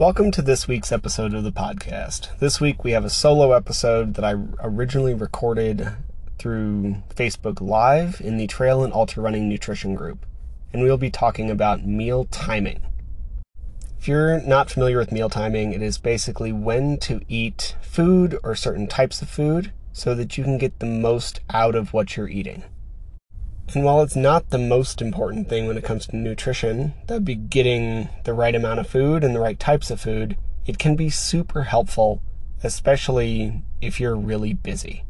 Welcome to this week's episode of the podcast. This week we have a solo episode that I originally recorded through Facebook Live in the Trail and Ultra Running Nutrition group, and we'll be talking about meal timing. If you're not familiar with meal timing, it is basically when to eat food or certain types of food so that you can get the most out of what you're eating. And while it's not the most important thing when it comes to nutrition, that'd be getting the right amount of food and the right types of food, it can be super helpful, especially if you're really busy.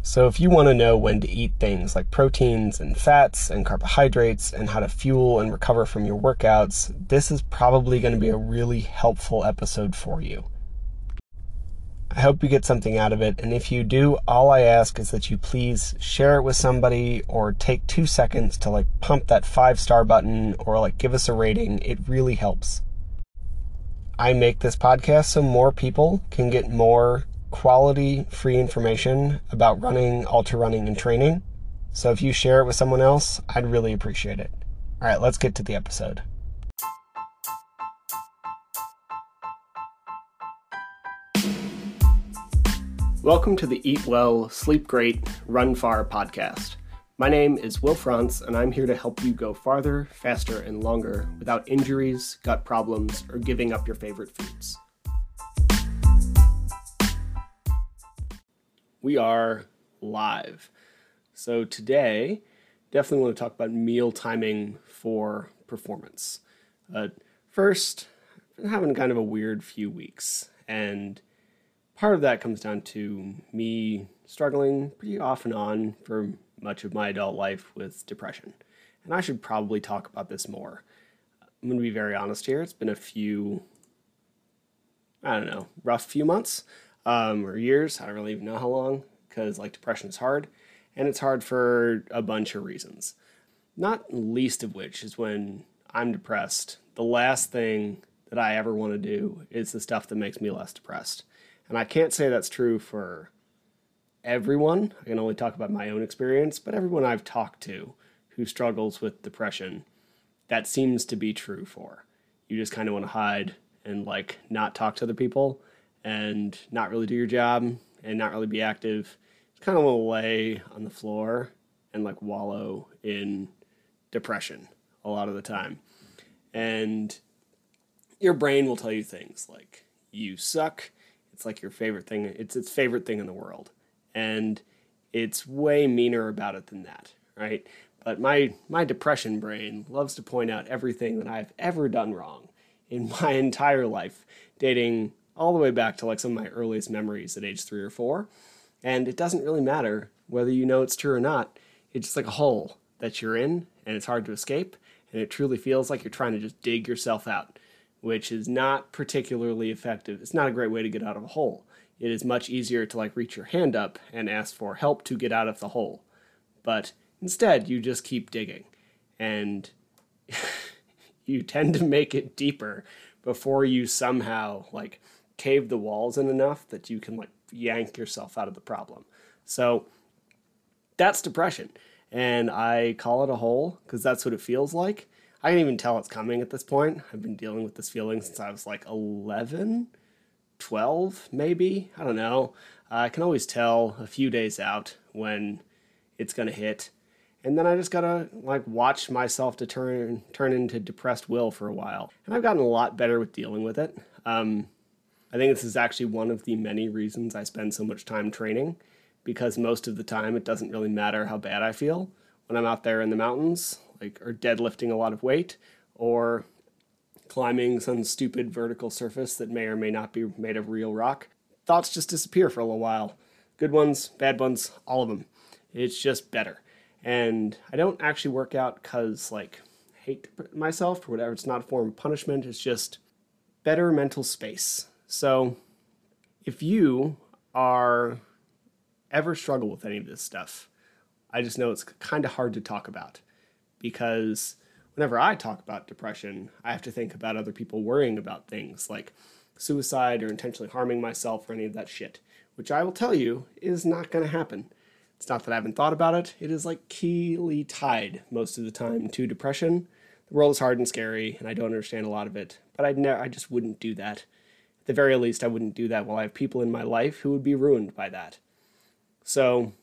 So, if you want to know when to eat things like proteins and fats and carbohydrates and how to fuel and recover from your workouts, this is probably going to be a really helpful episode for you. I hope you get something out of it. And if you do, all I ask is that you please share it with somebody or take two seconds to like pump that five star button or like give us a rating. It really helps. I make this podcast so more people can get more quality free information about running, ultra running, and training. So if you share it with someone else, I'd really appreciate it. All right, let's get to the episode. Welcome to the Eat Well, Sleep Great, Run Far podcast. My name is Will France, and I'm here to help you go farther, faster, and longer without injuries, gut problems, or giving up your favorite foods. We are live. So today, definitely want to talk about meal timing for performance. Uh, first, I've been having kind of a weird few weeks, and part of that comes down to me struggling pretty off and on for much of my adult life with depression. And I should probably talk about this more. I'm going to be very honest here. It's been a few, I don't know, rough few months um, or years. I don't really even know how long because, like, depression is hard. And it's hard for a bunch of reasons. Not least of which is when I'm depressed, the last thing that I ever want to do is the stuff that makes me less depressed. And I can't say that's true for everyone. I can only talk about my own experience, but everyone I've talked to who struggles with depression, that seems to be true for. You just kind of want to hide and like not talk to other people and not really do your job and not really be active. Just kind of want to lay on the floor and like wallow in depression a lot of the time. And your brain will tell you things like you suck, it's like your favorite thing. It's its favorite thing in the world, and it's way meaner about it than that, right? But my my depression brain loves to point out everything that I've ever done wrong in my entire life, dating all the way back to like some of my earliest memories at age three or four. And it doesn't really matter whether you know it's true or not. It's just like a hole that you're in, and it's hard to escape. And it truly feels like you're trying to just dig yourself out which is not particularly effective. It's not a great way to get out of a hole. It is much easier to like reach your hand up and ask for help to get out of the hole. But instead, you just keep digging and you tend to make it deeper before you somehow like cave the walls in enough that you can like yank yourself out of the problem. So that's depression. And I call it a hole because that's what it feels like. I can even tell it's coming at this point. I've been dealing with this feeling since I was like 11, 12, maybe. I don't know. I can always tell a few days out when it's going to hit. And then I just gotta like watch myself to turn turn into depressed will for a while. And I've gotten a lot better with dealing with it. Um, I think this is actually one of the many reasons I spend so much time training, because most of the time it doesn't really matter how bad I feel when I'm out there in the mountains like or deadlifting a lot of weight or climbing some stupid vertical surface that may or may not be made of real rock. Thoughts just disappear for a little while. Good ones, bad ones, all of them. It's just better. And I don't actually work out because, like, hate myself or whatever. It's not a form of punishment. It's just better mental space. So, if you are ever struggle with any of this stuff, I just know it's kind of hard to talk about because whenever I talk about depression, I have to think about other people worrying about things like suicide or intentionally harming myself or any of that shit, which I will tell you is not going to happen. It's not that I haven't thought about it, it is like keyly tied most of the time to depression. the world is hard and scary, and I don't understand a lot of it. But I'd never, I just wouldn't do that. At the very least, I wouldn't do that while I have people in my life who would be ruined by that. So,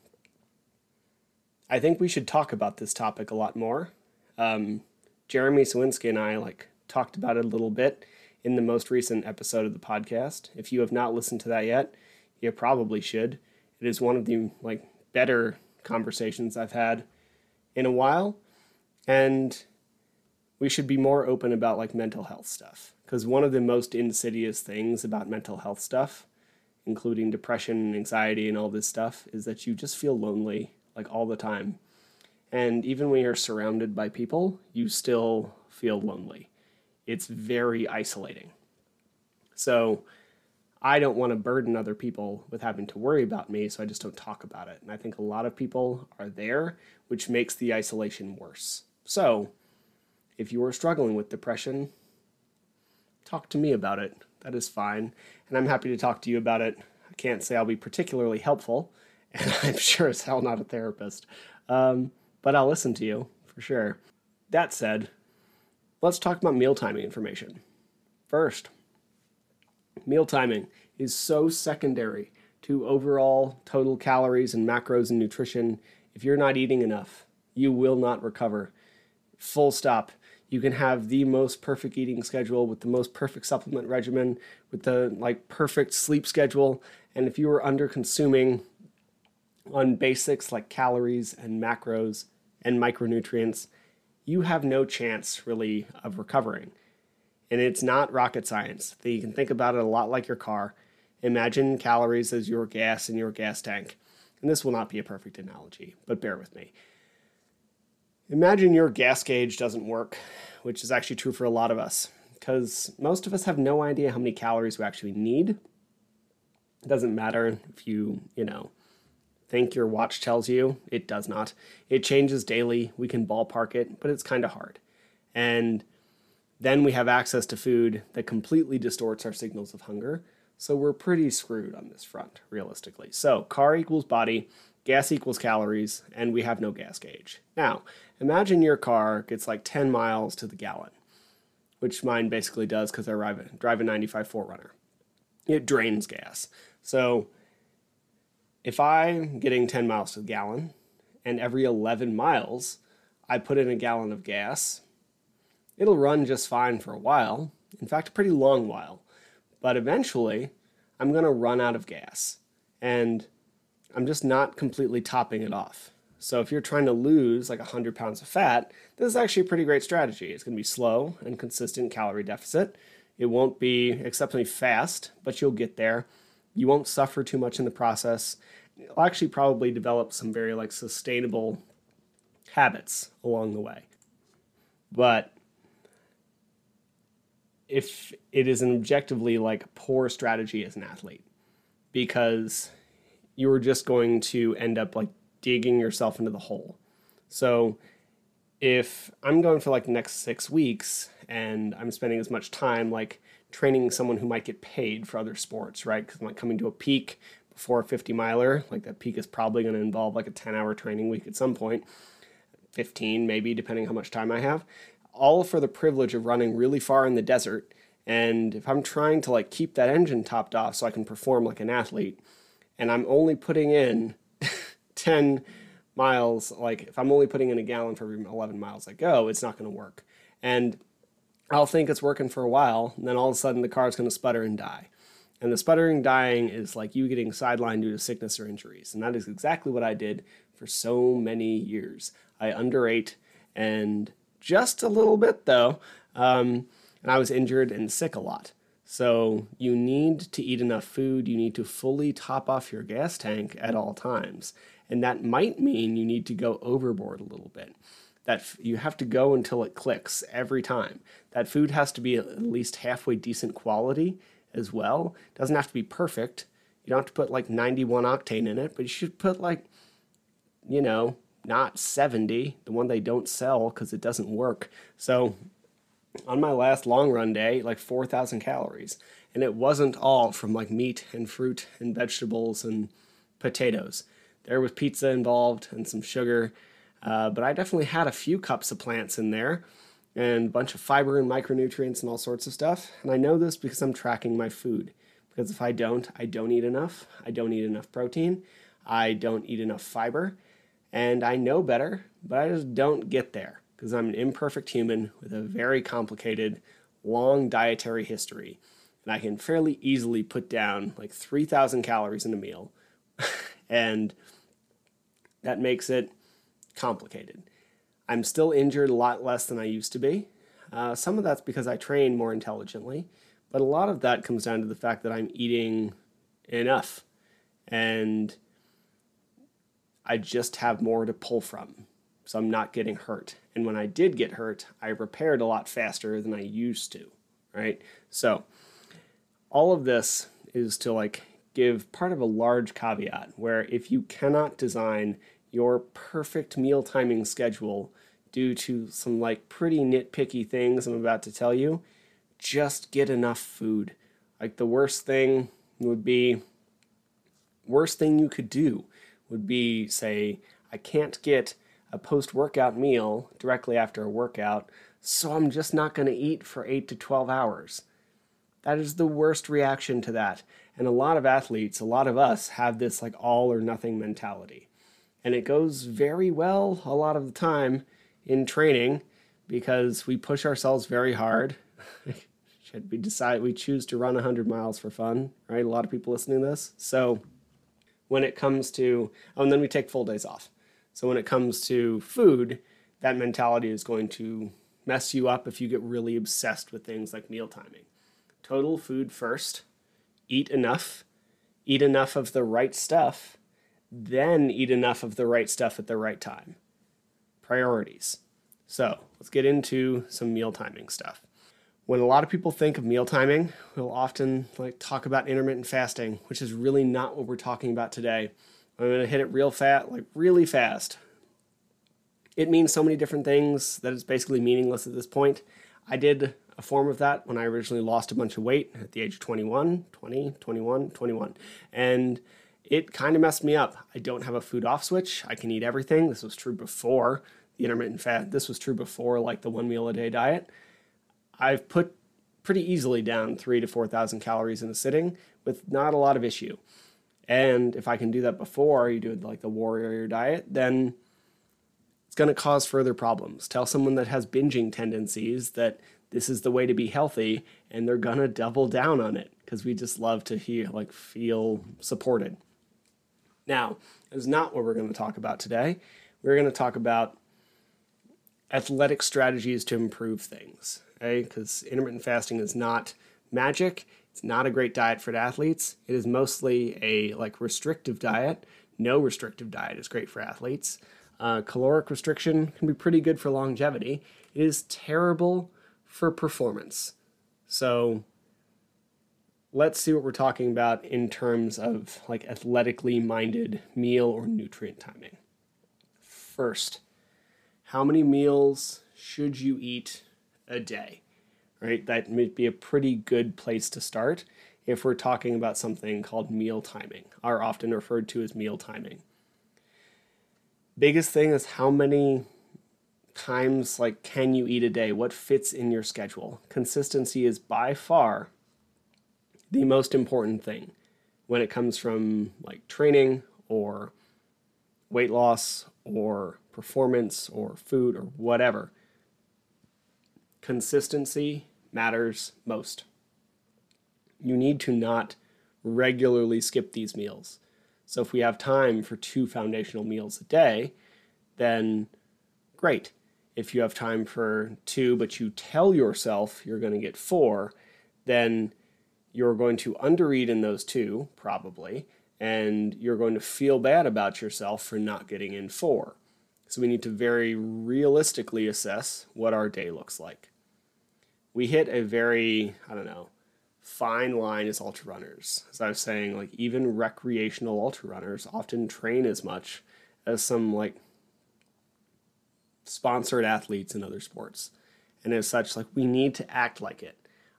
I think we should talk about this topic a lot more. Um, Jeremy Sawinski and I like talked about it a little bit in the most recent episode of the podcast. If you have not listened to that yet, you probably should. It is one of the like better conversations I've had in a while, and we should be more open about like mental health stuff because one of the most insidious things about mental health stuff including depression and anxiety and all this stuff is that you just feel lonely like all the time and even when you're surrounded by people you still feel lonely it's very isolating so I don't want to burden other people with having to worry about me, so I just don't talk about it. And I think a lot of people are there, which makes the isolation worse. So, if you are struggling with depression, talk to me about it. That is fine. And I'm happy to talk to you about it. I can't say I'll be particularly helpful, and I'm sure as hell not a therapist. Um, but I'll listen to you for sure. That said, let's talk about meal timing information. First, meal timing is so secondary to overall total calories and macros and nutrition. If you're not eating enough, you will not recover. Full stop. You can have the most perfect eating schedule with the most perfect supplement regimen, with the like perfect sleep schedule, and if you are under consuming on basics like calories and macros and micronutrients, you have no chance really of recovering. And it's not rocket science. You can think about it a lot like your car. Imagine calories as your gas in your gas tank. And this will not be a perfect analogy, but bear with me. Imagine your gas gauge doesn't work, which is actually true for a lot of us, because most of us have no idea how many calories we actually need. It doesn't matter if you, you know, think your watch tells you, it does not. It changes daily. We can ballpark it, but it's kind of hard. And then we have access to food that completely distorts our signals of hunger. So we're pretty screwed on this front, realistically. So car equals body, gas equals calories, and we have no gas gauge. Now, imagine your car gets like 10 miles to the gallon, which mine basically does because I drive a, drive a 95 4Runner. It drains gas. So if I'm getting 10 miles to the gallon, and every 11 miles I put in a gallon of gas, it'll run just fine for a while, in fact, a pretty long while. But eventually, I'm going to run out of gas. And I'm just not completely topping it off. So if you're trying to lose like 100 pounds of fat, this is actually a pretty great strategy. It's going to be slow and consistent calorie deficit. It won't be exceptionally fast, but you'll get there. You won't suffer too much in the process. You'll actually probably develop some very like sustainable habits along the way. But if it is an objectively like poor strategy as an athlete because you're just going to end up like digging yourself into the hole. So if I'm going for like the next six weeks and I'm spending as much time like training someone who might get paid for other sports, right? Because I'm like coming to a peak before a 50 miler, like that peak is probably going to involve like a 10 hour training week at some point, 15 maybe, depending how much time I have all for the privilege of running really far in the desert. And if I'm trying to like keep that engine topped off so I can perform like an athlete, and I'm only putting in 10 miles, like if I'm only putting in a gallon for every 11 miles I go, it's not going to work. And I'll think it's working for a while, and then all of a sudden the car's going to sputter and die. And the sputtering dying is like you getting sidelined due to sickness or injuries. And that is exactly what I did for so many years. I underate and just a little bit though. Um, and I was injured and sick a lot. So you need to eat enough food. You need to fully top off your gas tank at all times. And that might mean you need to go overboard a little bit. That f- you have to go until it clicks every time. That food has to be at least halfway decent quality as well. It doesn't have to be perfect. You don't have to put like 91 octane in it, but you should put like, you know, not 70, the one they don't sell because it doesn't work. So on my last long run day, like 4,000 calories. And it wasn't all from like meat and fruit and vegetables and potatoes. There was pizza involved and some sugar. Uh, but I definitely had a few cups of plants in there. and a bunch of fiber and micronutrients and all sorts of stuff. And I know this because I'm tracking my food. Because if I don't, I don't eat enough. I don't eat enough protein. I don't eat enough fiber. And I know better, but I just don't get there because I'm an imperfect human with a very complicated, long dietary history. And I can fairly easily put down like 3,000 calories in a meal. and that makes it complicated. I'm still injured a lot less than I used to be. Uh, some of that's because I train more intelligently, but a lot of that comes down to the fact that I'm eating enough and I just have more to pull from. So I'm not getting hurt. And when I did get hurt, I repaired a lot faster than I used to, right? So all of this is to like give part of a large caveat where if you cannot design your perfect meal timing schedule due to some like pretty nitpicky things I'm about to tell you, just get enough food. Like the worst thing would be worst thing you could do would be say I can't get a post-workout meal directly after a workout, so I'm just not going to eat for 8 to 12 hours. That is the worst reaction to that. And a lot of athletes, a lot of us have this like all or nothing mentality. And it goes very well a lot of the time in training because we push ourselves very hard. Should we decide we choose to run 100 miles for fun, right? A lot of people listening to this. So when it comes to, oh, and then we take full days off. So when it comes to food, that mentality is going to mess you up if you get really obsessed with things like meal timing. Total food first, eat enough, eat enough of the right stuff, then eat enough of the right stuff at the right time. Priorities. So let's get into some meal timing stuff. When a lot of people think of meal timing, we'll often like talk about intermittent fasting, which is really not what we're talking about today. I'm going to hit it real fast, like really fast. It means so many different things that it's basically meaningless at this point. I did a form of that when I originally lost a bunch of weight at the age of 21, 20, 21, 21. And it kind of messed me up. I don't have a food off switch. I can eat everything. This was true before the intermittent fat. This was true before like the one meal a day diet. I've put pretty easily down three to 4,000 calories in a sitting with not a lot of issue. And if I can do that before you do it like the warrior diet, then it's going to cause further problems. Tell someone that has binging tendencies that this is the way to be healthy and they're going to double down on it because we just love to hear like feel supported. Now, is not what we're going to talk about today. We're going to talk about athletic strategies to improve things, okay? Because intermittent fasting is not magic. It's not a great diet for athletes. It is mostly a like restrictive diet. No restrictive diet is great for athletes. Uh, caloric restriction can be pretty good for longevity. It is terrible for performance. So let's see what we're talking about in terms of like athletically minded meal or nutrient timing. First, how many meals should you eat a day? Right? That might be a pretty good place to start if we're talking about something called meal timing, are often referred to as meal timing. Biggest thing is how many times like can you eat a day? What fits in your schedule? Consistency is by far the most important thing when it comes from like training or weight loss or performance or food or whatever. Consistency matters most. You need to not regularly skip these meals. So if we have time for two foundational meals a day, then great. If you have time for two, but you tell yourself you're going to get four, then you're going to undereat in those two, probably, and you're going to feel bad about yourself for not getting in four. So we need to very realistically assess what our day looks like. We hit a very, I don't know, fine line as ultra runners. As I was saying, like even recreational ultra runners often train as much as some like sponsored athletes in other sports. And as such, like we need to act like it.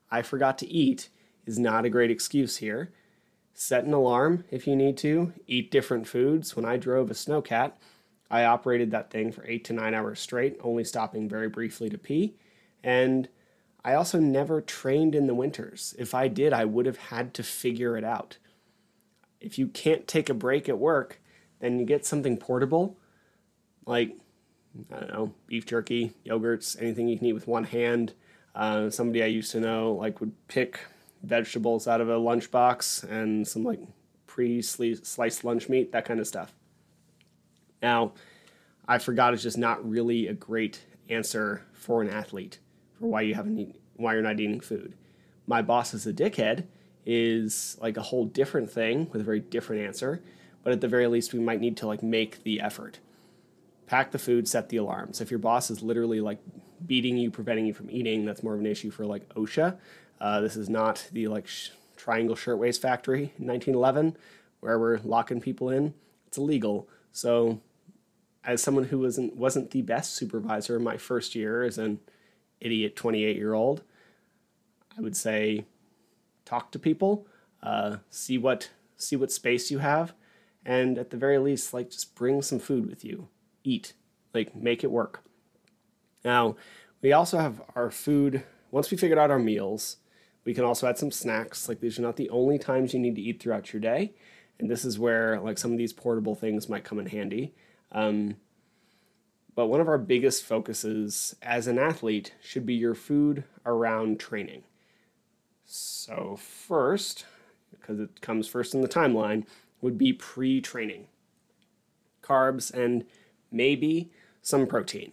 I forgot to eat is not a great excuse here. Set an alarm if you need to. Eat different foods. When I drove a snowcat, I operated that thing for eight to nine hours straight, only stopping very briefly to pee. And I also never trained in the winters. If I did, I would have had to figure it out. If you can't take a break at work, then you get something portable, like, I don't know, beef jerky, yogurts, anything you can eat with one hand. Uh, somebody I used to know like would pick vegetables out of a lunchbox and some like pre-sliced lunch meat, that kind of stuff. Now, I forgot it's just not really a great answer for an athlete for why you haven't why you're not eating food. My boss is a dickhead is like a whole different thing with a very different answer, but at the very least we might need to like make the effort. Pack the food, set the alarms. If your boss is literally like beating you, preventing you from eating, that's more of an issue for like OSHA. Uh, this is not the like sh- Triangle Shirtwaist Factory in 1911 where we're locking people in. It's illegal. So as someone who wasn't wasn't the best supervisor in my first year as an idiot 28 year old, I would say talk to people, uh, see what see what space you have, and at the very least, like just bring some food with you, eat, like make it work. Now, we also have our food. Once we figured out our meals, we can also add some snacks. Like these are not the only times you need to eat throughout your day, and this is where like some of these portable things might come in handy. Um, but one of our biggest focuses as an athlete should be your food around training. So, first, because it comes first in the timeline, would be pre training carbs and maybe some protein.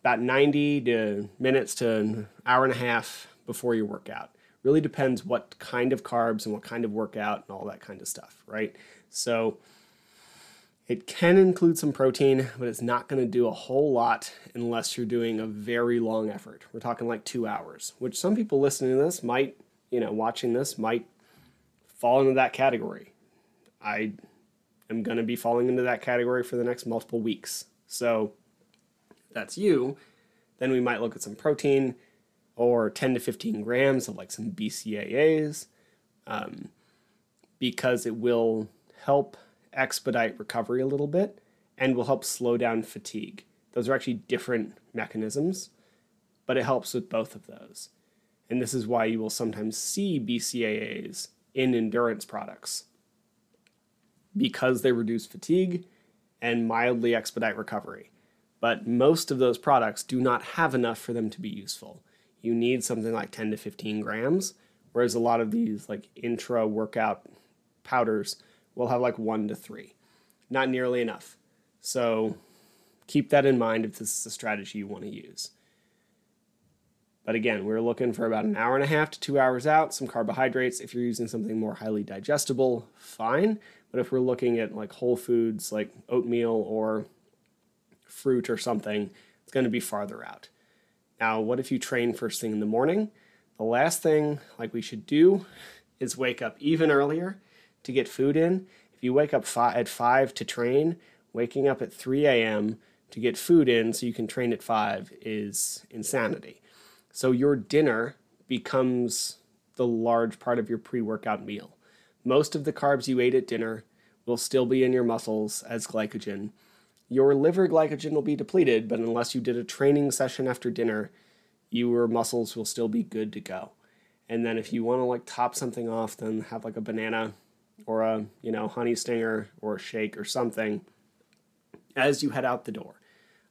About 90 to minutes to an hour and a half before your workout. Really depends what kind of carbs and what kind of workout and all that kind of stuff, right? So, it can include some protein, but it's not going to do a whole lot unless you're doing a very long effort. We're talking like two hours, which some people listening to this might, you know, watching this might fall into that category. I am going to be falling into that category for the next multiple weeks. So that's you. Then we might look at some protein or 10 to 15 grams of like some BCAAs um, because it will help expedite recovery a little bit and will help slow down fatigue. Those are actually different mechanisms, but it helps with both of those. And this is why you will sometimes see BCAAs in endurance products because they reduce fatigue and mildly expedite recovery. But most of those products do not have enough for them to be useful. You need something like 10 to 15 grams, whereas a lot of these like intra workout powders we'll have like one to three. Not nearly enough. So keep that in mind if this is a strategy you want to use. But again, we're looking for about an hour and a half to two hours out, some carbohydrates. If you're using something more highly digestible, fine. But if we're looking at like whole foods like oatmeal or fruit or something, it's going to be farther out. Now, what if you train first thing in the morning? The last thing like we should do is wake up even earlier to get food in. If you wake up at 5 to train, waking up at 3 a.m. to get food in so you can train at 5 is insanity. So your dinner becomes the large part of your pre workout meal. Most of the carbs you ate at dinner will still be in your muscles as glycogen. Your liver glycogen will be depleted, but unless you did a training session after dinner, your muscles will still be good to go. And then if you want to like top something off, then have like a banana or a you know honey stinger or a shake or something as you head out the door.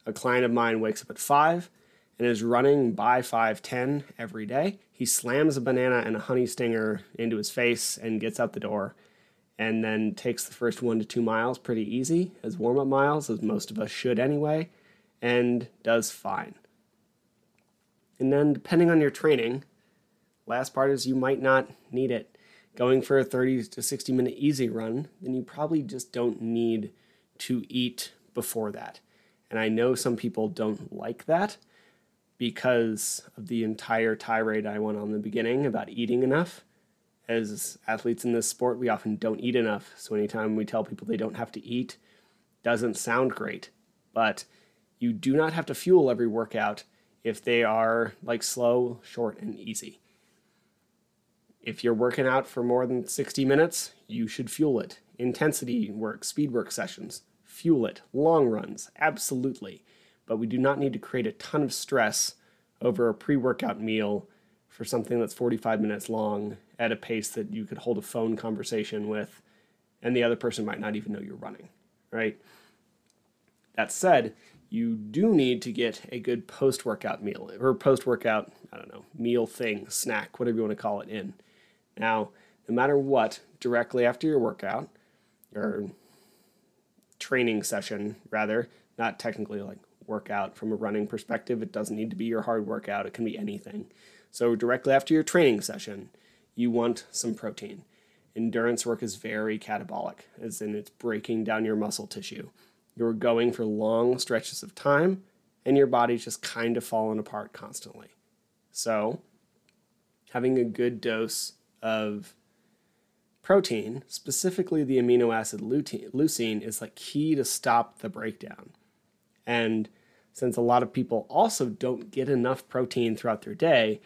A client of mine wakes up at five and is running by 5:10 every day. He slams a banana and a honey stinger into his face and gets out the door and then takes the first 1 to 2 miles pretty easy as warm-up miles as most of us should anyway and does fine. And then depending on your training, last part is you might not need it going for a 30 to 60 minute easy run, then you probably just don't need to eat before that. And I know some people don't like that because of the entire tirade I went on in the beginning about eating enough. As athletes in this sport, we often don't eat enough. So anytime we tell people they don't have to eat, doesn't sound great. But you do not have to fuel every workout if they are like slow, short, and easy. If you're working out for more than 60 minutes, you should fuel it. Intensity work, speed work sessions, fuel it. Long runs, absolutely. But we do not need to create a ton of stress over a pre workout meal for something that's 45 minutes long at a pace that you could hold a phone conversation with, and the other person might not even know you're running, right? That said, you do need to get a good post workout meal or post workout, I don't know, meal thing, snack, whatever you want to call it, in. Now, no matter what, directly after your workout or training session, rather, not technically like workout from a running perspective, it doesn't need to be your hard workout, it can be anything. So, directly after your training session, you want some protein. Endurance work is very catabolic, as in it's breaking down your muscle tissue. You're going for long stretches of time, and your body's just kind of falling apart constantly. So, having a good dose of protein, specifically the amino acid leucine, is like key to stop the breakdown. And since a lot of people also don't get enough protein throughout their day,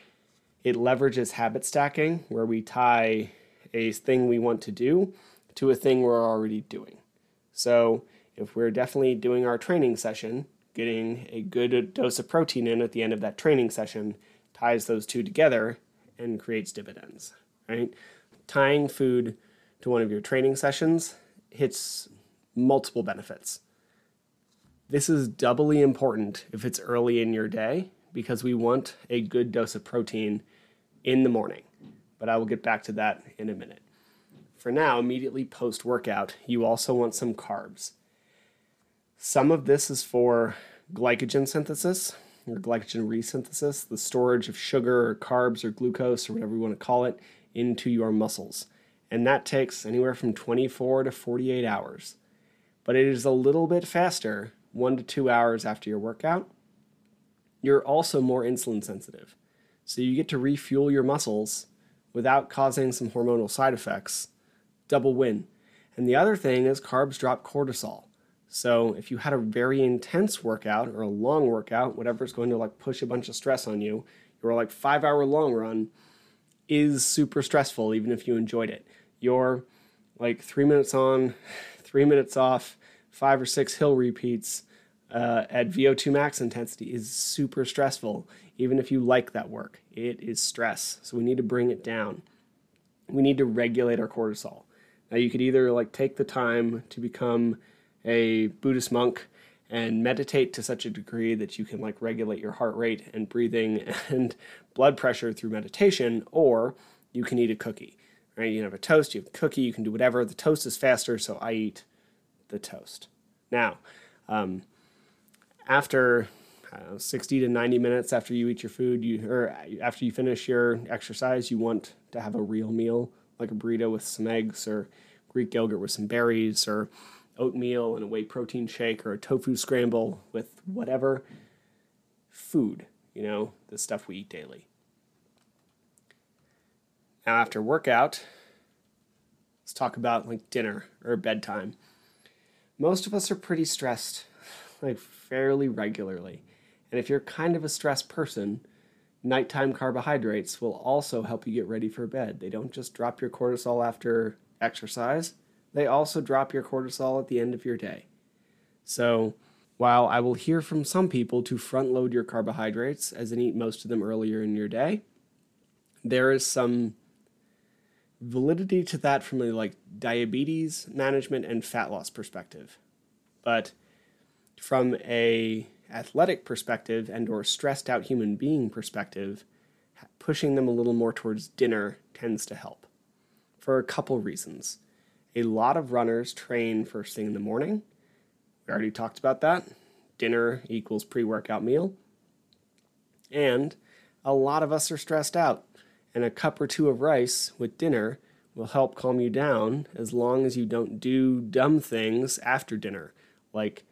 it leverages habit stacking, where we tie a thing we want to do to a thing we're already doing. So, if we're definitely doing our training session, getting a good dose of protein in at the end of that training session ties those two together and creates dividends, right? Tying food to one of your training sessions hits multiple benefits. This is doubly important if it's early in your day because we want a good dose of protein in the morning. But I will get back to that in a minute. For now, immediately post workout, you also want some carbs. Some of this is for glycogen synthesis or glycogen resynthesis, the storage of sugar or carbs or glucose or whatever you want to call it into your muscles. And that takes anywhere from 24 to 48 hours. But it is a little bit faster, one to two hours after your workout. You're also more insulin sensitive. So you get to refuel your muscles without causing some hormonal side effects. Double win. And the other thing is carbs drop cortisol. So if you had a very intense workout or a long workout, whatever's going to like push a bunch of stress on you, your like five hour long run is super stressful, even if you enjoyed it. Your like three minutes on, three minutes off, five or six hill repeats uh, at VO2 max intensity is super stressful, even if you like that work. It is stress. So we need to bring it down. We need to regulate our cortisol. Now, you could either like take the time to become a Buddhist monk and meditate to such a degree that you can like regulate your heart rate and breathing and blood pressure through meditation, or you can eat a cookie. Right? You can have a toast, you have a cookie, you can do whatever. The toast is faster, so I eat the toast. Now, um, after know, 60 to 90 minutes after you eat your food, you or after you finish your exercise, you want to have a real meal, like a burrito with some eggs or Greek yogurt with some berries or oatmeal and a whey protein shake or a tofu scramble with whatever food, you know, the stuff we eat daily. Now after workout, let's talk about like dinner or bedtime. Most of us are pretty stressed like fairly regularly. And if you're kind of a stressed person, nighttime carbohydrates will also help you get ready for bed. They don't just drop your cortisol after exercise, they also drop your cortisol at the end of your day. So, while I will hear from some people to front load your carbohydrates as in eat most of them earlier in your day, there is some validity to that from a like diabetes management and fat loss perspective. But from a athletic perspective and or stressed out human being perspective, pushing them a little more towards dinner tends to help for a couple reasons. A lot of runners train first thing in the morning. We already talked about that. Dinner equals pre workout meal. And a lot of us are stressed out, and a cup or two of rice with dinner will help calm you down as long as you don't do dumb things after dinner, like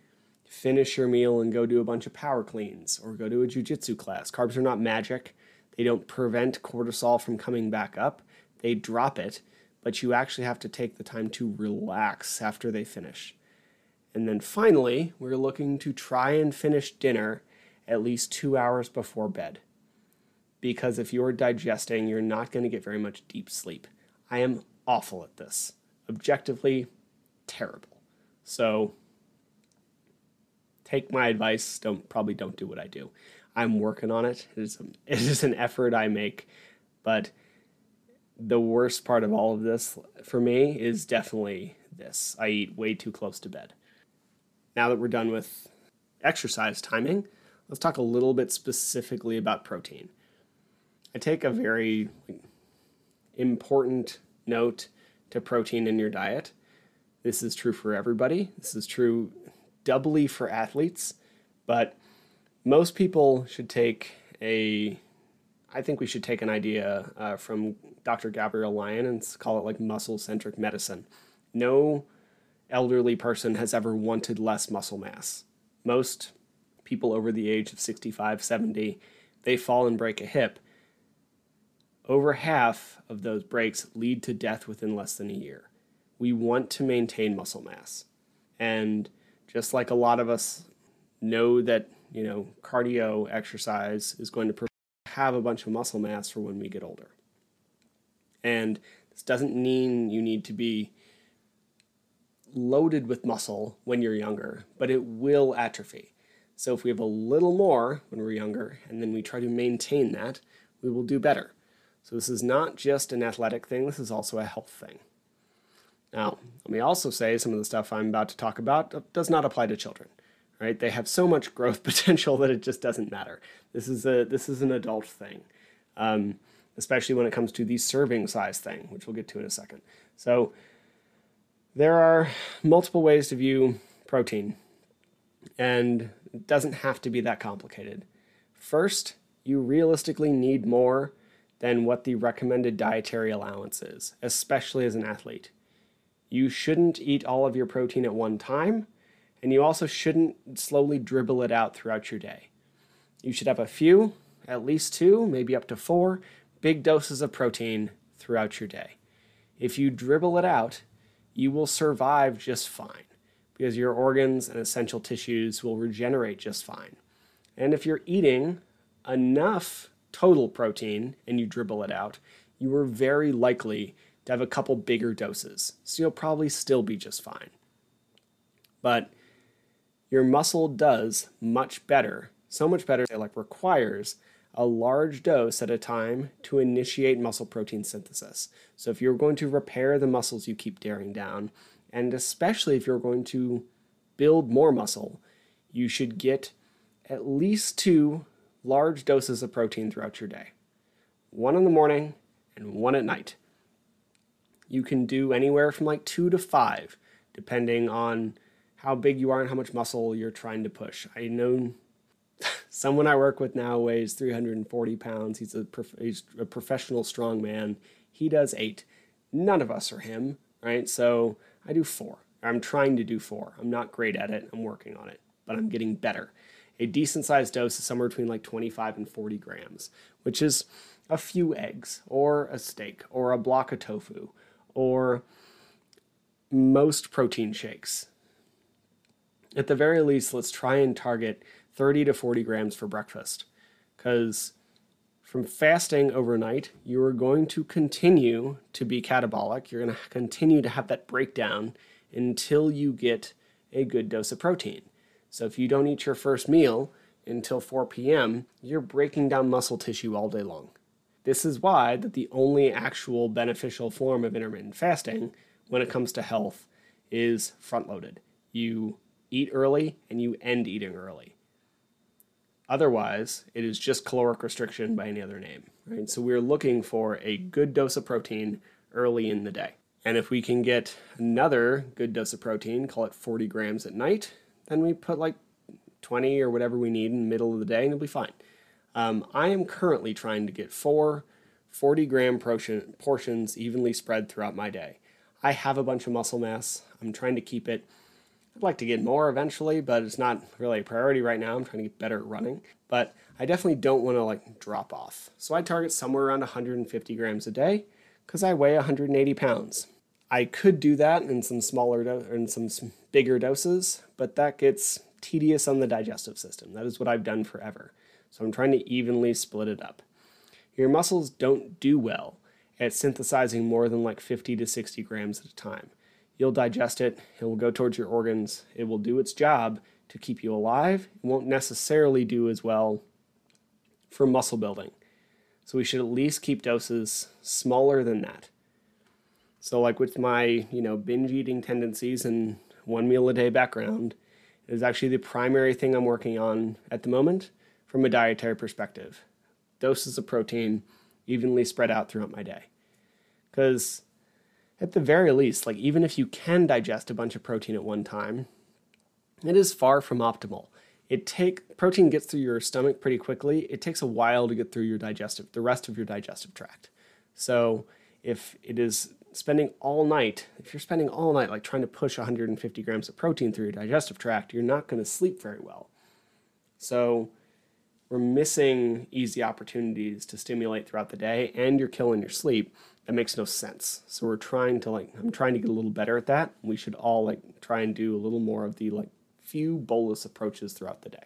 finish your meal and go do a bunch of power cleans or go to a jujitsu class. Carbs are not magic. They don't prevent cortisol from coming back up. They drop it, but you actually have to take the time to relax after they finish. And then finally, we're looking to try and finish dinner at least two hours before bed. Because if you're digesting, you're not going to get very much deep sleep. I am awful at this. Objectively, terrible. So take my advice. Don't probably don't do what I do. I'm working on it. It is, a, it is an effort I make, but the worst part of all of this for me is definitely this. I eat way too close to bed. Now that we're done with exercise timing, let's talk a little bit specifically about protein. I take a very important note to protein in your diet. This is true for everybody. This is true doubly for athletes, but most people should take a I think we should take an idea uh, from Dr. Gabrielle Lyon and call it like muscle centric medicine. No elderly person has ever wanted less muscle mass. Most people over the age of 65, 70, they fall and break a hip. Over half of those breaks lead to death within less than a year. We want to maintain muscle mass. And just like a lot of us know that, you know, cardio exercise is going to have a bunch of muscle mass for when we get older. And this doesn't mean you need to be loaded with muscle when you're younger, but it will atrophy. So if we have a little more when we're younger and then we try to maintain that, we will do better. So this is not just an athletic thing, this is also a health thing. Now, let me also say some of the stuff I'm about to talk about does not apply to children. Right? They have so much growth potential that it just doesn't matter. This is a this is an adult thing, um, especially when it comes to the serving size thing, which we'll get to in a second. So there are multiple ways to view protein, and it doesn't have to be that complicated. First, you realistically need more than what the recommended dietary allowance is, especially as an athlete. You shouldn't eat all of your protein at one time, and you also shouldn't slowly dribble it out throughout your day. You should have a few, at least two, maybe up to four, big doses of protein throughout your day. If you dribble it out, you will survive just fine because your organs and essential tissues will regenerate just fine. And if you're eating enough total protein and you dribble it out, you are very likely have a couple bigger doses. So you'll probably still be just fine. But your muscle does much better, so much better, it like requires a large dose at a time to initiate muscle protein synthesis. So, if you're going to repair the muscles you keep tearing down, and especially if you're going to build more muscle, you should get at least two large doses of protein throughout your day one in the morning and one at night. You can do anywhere from like two to five, depending on how big you are and how much muscle you're trying to push. I know someone I work with now weighs 340 pounds. He's a, prof- he's a professional strongman. He does eight. None of us are him, right? So I do four. I'm trying to do four. I'm not great at it. I'm working on it, but I'm getting better. A decent sized dose is somewhere between like 25 and 40 grams, which is a few eggs, or a steak, or a block of tofu, or most protein shakes. At the very least, let's try and target 30 to 40 grams for breakfast. Because from fasting overnight, you are going to continue to be catabolic. You're going to continue to have that breakdown until you get a good dose of protein. So if you don't eat your first meal until 4 p.m., you're breaking down muscle tissue all day long. This is why that the only actual beneficial form of intermittent fasting when it comes to health is front loaded. You eat early and you end eating early. Otherwise, it is just caloric restriction by any other name. Right? So we're looking for a good dose of protein early in the day. And if we can get another good dose of protein, call it 40 grams at night, then we put like 20 or whatever we need in the middle of the day and it'll be fine. Um, I am currently trying to get four 40 gram portion, portions evenly spread throughout my day. I have a bunch of muscle mass. I'm trying to keep it I'd like to get more eventually, but it's not really a priority right now. I'm trying to get better at running, but I definitely don't want to like drop off. So I target somewhere around 150 grams a day because I weigh 180 pounds. I could do that in some smaller do- in some bigger doses, but that gets tedious on the digestive system. That is what I've done forever. So I'm trying to evenly split it up. Your muscles don't do well at synthesizing more than like 50 to 60 grams at a time. You'll digest it, it will go towards your organs, it will do its job to keep you alive. It won't necessarily do as well for muscle building. So we should at least keep doses smaller than that. So like with my, you know, binge eating tendencies and one meal a day background, it is actually the primary thing I'm working on at the moment from a dietary perspective. Doses of protein evenly spread out throughout my day. Cuz at the very least, like even if you can digest a bunch of protein at one time, it is far from optimal. It take protein gets through your stomach pretty quickly. It takes a while to get through your digestive, the rest of your digestive tract. So if it is spending all night, if you're spending all night like trying to push 150 grams of protein through your digestive tract, you're not going to sleep very well. So we're missing easy opportunities to stimulate throughout the day and you're killing your sleep that makes no sense. So we're trying to like I'm trying to get a little better at that. We should all like try and do a little more of the like few bolus approaches throughout the day.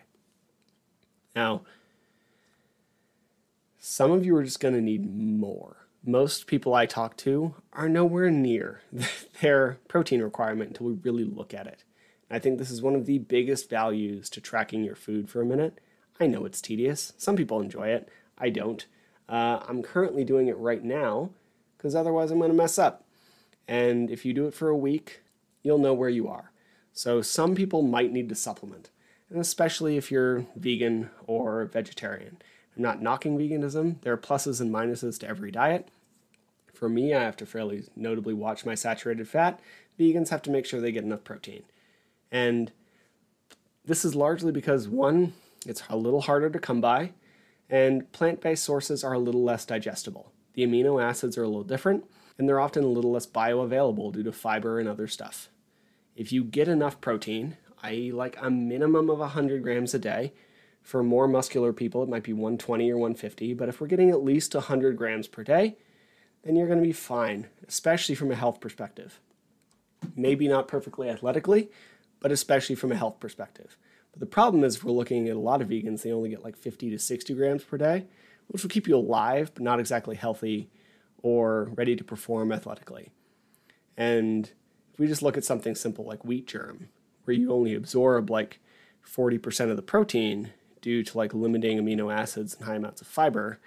Now, some of you are just going to need more. Most people I talk to are nowhere near their protein requirement until we really look at it. I think this is one of the biggest values to tracking your food for a minute. I know it's tedious. Some people enjoy it. I don't. Uh, I'm currently doing it right now because otherwise I'm going to mess up. And if you do it for a week, you'll know where you are. So some people might need to supplement, and especially if you're vegan or vegetarian. I'm not knocking veganism. There are pluses and minuses to every diet. For me, I have to fairly notably watch my saturated fat. Vegans have to make sure they get enough protein. And this is largely because one, it's a little harder to come by, and plant based sources are a little less digestible. The amino acids are a little different, and they're often a little less bioavailable due to fiber and other stuff. If you get enough protein, i.e., like a minimum of 100 grams a day, for more muscular people, it might be 120 or 150, but if we're getting at least 100 grams per day, then you're going to be fine, especially from a health perspective. Maybe not perfectly athletically, but especially from a health perspective. But the problem is, if we're looking at a lot of vegans, they only get like 50 to 60 grams per day, which will keep you alive, but not exactly healthy or ready to perform athletically. And if we just look at something simple like wheat germ, where you only absorb like 40% of the protein due to like limiting amino acids and high amounts of fiber,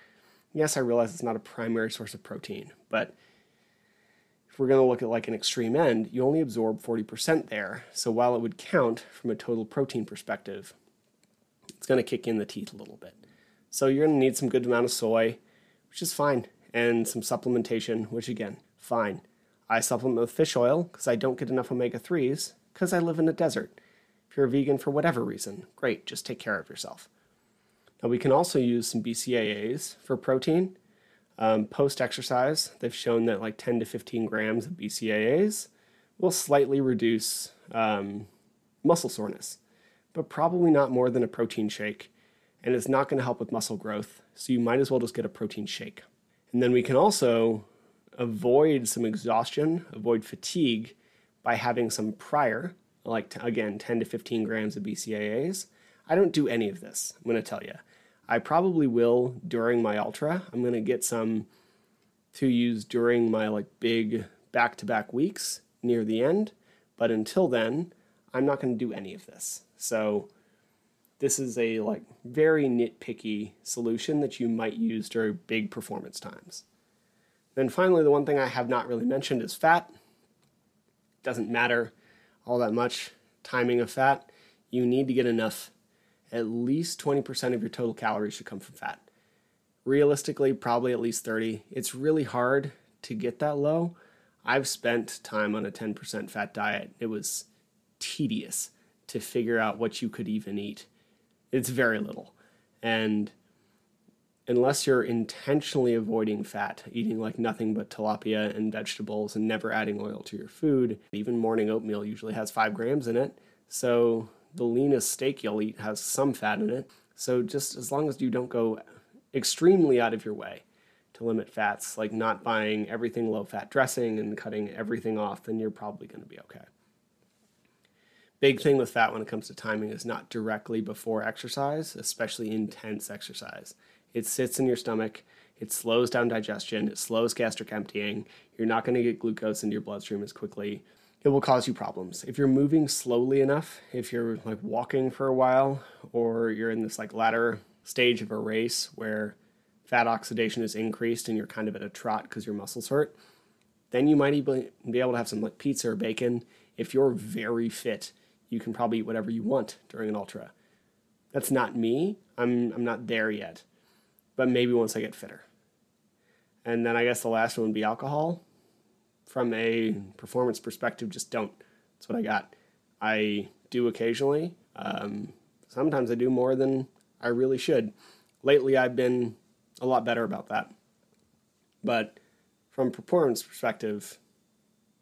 yes, I realize it's not a primary source of protein, but we're going to look at like an extreme end, you only absorb 40% there. So while it would count from a total protein perspective, it's going to kick in the teeth a little bit. So you're going to need some good amount of soy, which is fine, and some supplementation, which again, fine. I supplement with fish oil because I don't get enough omega 3s because I live in a desert. If you're a vegan for whatever reason, great, just take care of yourself. Now, we can also use some BCAAs for protein. Um, Post exercise, they've shown that like 10 to 15 grams of BCAAs will slightly reduce um, muscle soreness, but probably not more than a protein shake and it's not going to help with muscle growth. So you might as well just get a protein shake. And then we can also avoid some exhaustion, avoid fatigue by having some prior, like again, 10 to 15 grams of BCAAs. I don't do any of this, I'm going to tell you. I probably will during my ultra. I'm going to get some to use during my like big back-to-back weeks near the end, but until then, I'm not going to do any of this. So this is a like very nitpicky solution that you might use during big performance times. Then finally, the one thing I have not really mentioned is fat. Doesn't matter all that much timing of fat. You need to get enough. At least 20% of your total calories should come from fat. Realistically, probably at least 30. It's really hard to get that low. I've spent time on a 10% fat diet. It was tedious to figure out what you could even eat it's very little. And unless you're intentionally avoiding fat, eating like nothing but tilapia and vegetables and never adding oil to your food, even morning oatmeal usually has five grams in it. So the leanest steak you'll eat has some fat in it. So just as long as you don't go extremely out of your way to limit fats, like not buying everything low fat dressing and cutting everything off, then you're probably going to be okay big thing with fat when it comes to timing is not directly before exercise, especially intense exercise. It sits in your stomach, it slows down digestion, it slows gastric emptying. You're not going to get glucose into your bloodstream as quickly. It will cause you problems. If you're moving slowly enough, if you're like walking for a while or you're in this like ladder stage of a race where fat oxidation is increased and you're kind of at a trot because your muscles hurt, then you might even be able to have some like pizza or bacon. If you're very fit, you can probably eat whatever you want during an ultra. That's not me. I'm I'm not there yet. But maybe once I get fitter. And then I guess the last one would be alcohol. From a performance perspective, just don't. That's what I got. I do occasionally. Um, sometimes I do more than I really should. Lately, I've been a lot better about that. But from a performance perspective,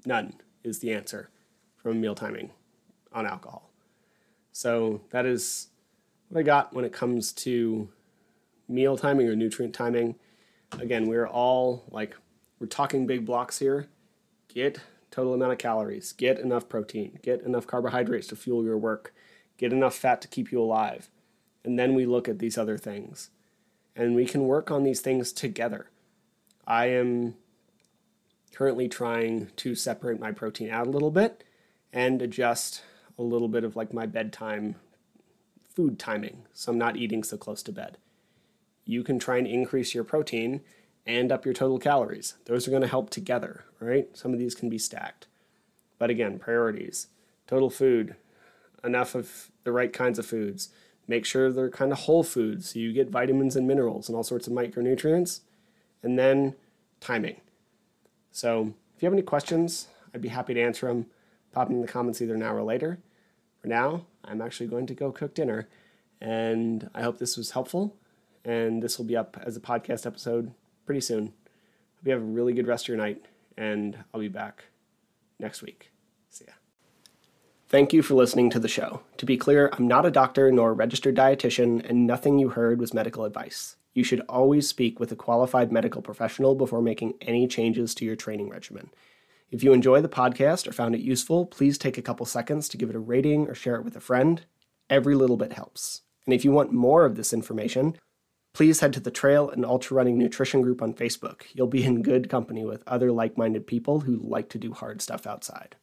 none is the answer from meal timing on alcohol. So that is what I got when it comes to meal timing or nutrient timing. Again, we're all like, we're talking big blocks here. Get total amount of calories, get enough protein, get enough carbohydrates to fuel your work, get enough fat to keep you alive. And then we look at these other things. And we can work on these things together. I am currently trying to separate my protein out a little bit and adjust a little bit of like my bedtime food timing so I'm not eating so close to bed. You can try and increase your protein and up your total calories. Those are going to help together, right? Some of these can be stacked. But again, priorities total food, enough of the right kinds of foods. Make sure they're kind of whole foods so you get vitamins and minerals and all sorts of micronutrients. And then timing. So if you have any questions, I'd be happy to answer them. Pop them in the comments either now or later. For now, I'm actually going to go cook dinner. And I hope this was helpful. And this will be up as a podcast episode pretty soon. Hope you have a really good rest of your night, and I'll be back next week. See ya. Thank you for listening to the show. To be clear, I'm not a doctor nor a registered dietitian, and nothing you heard was medical advice. You should always speak with a qualified medical professional before making any changes to your training regimen. If you enjoy the podcast or found it useful, please take a couple seconds to give it a rating or share it with a friend. Every little bit helps. And if you want more of this information, please head to the Trail and Ultra Running Nutrition Group on Facebook. You'll be in good company with other like minded people who like to do hard stuff outside.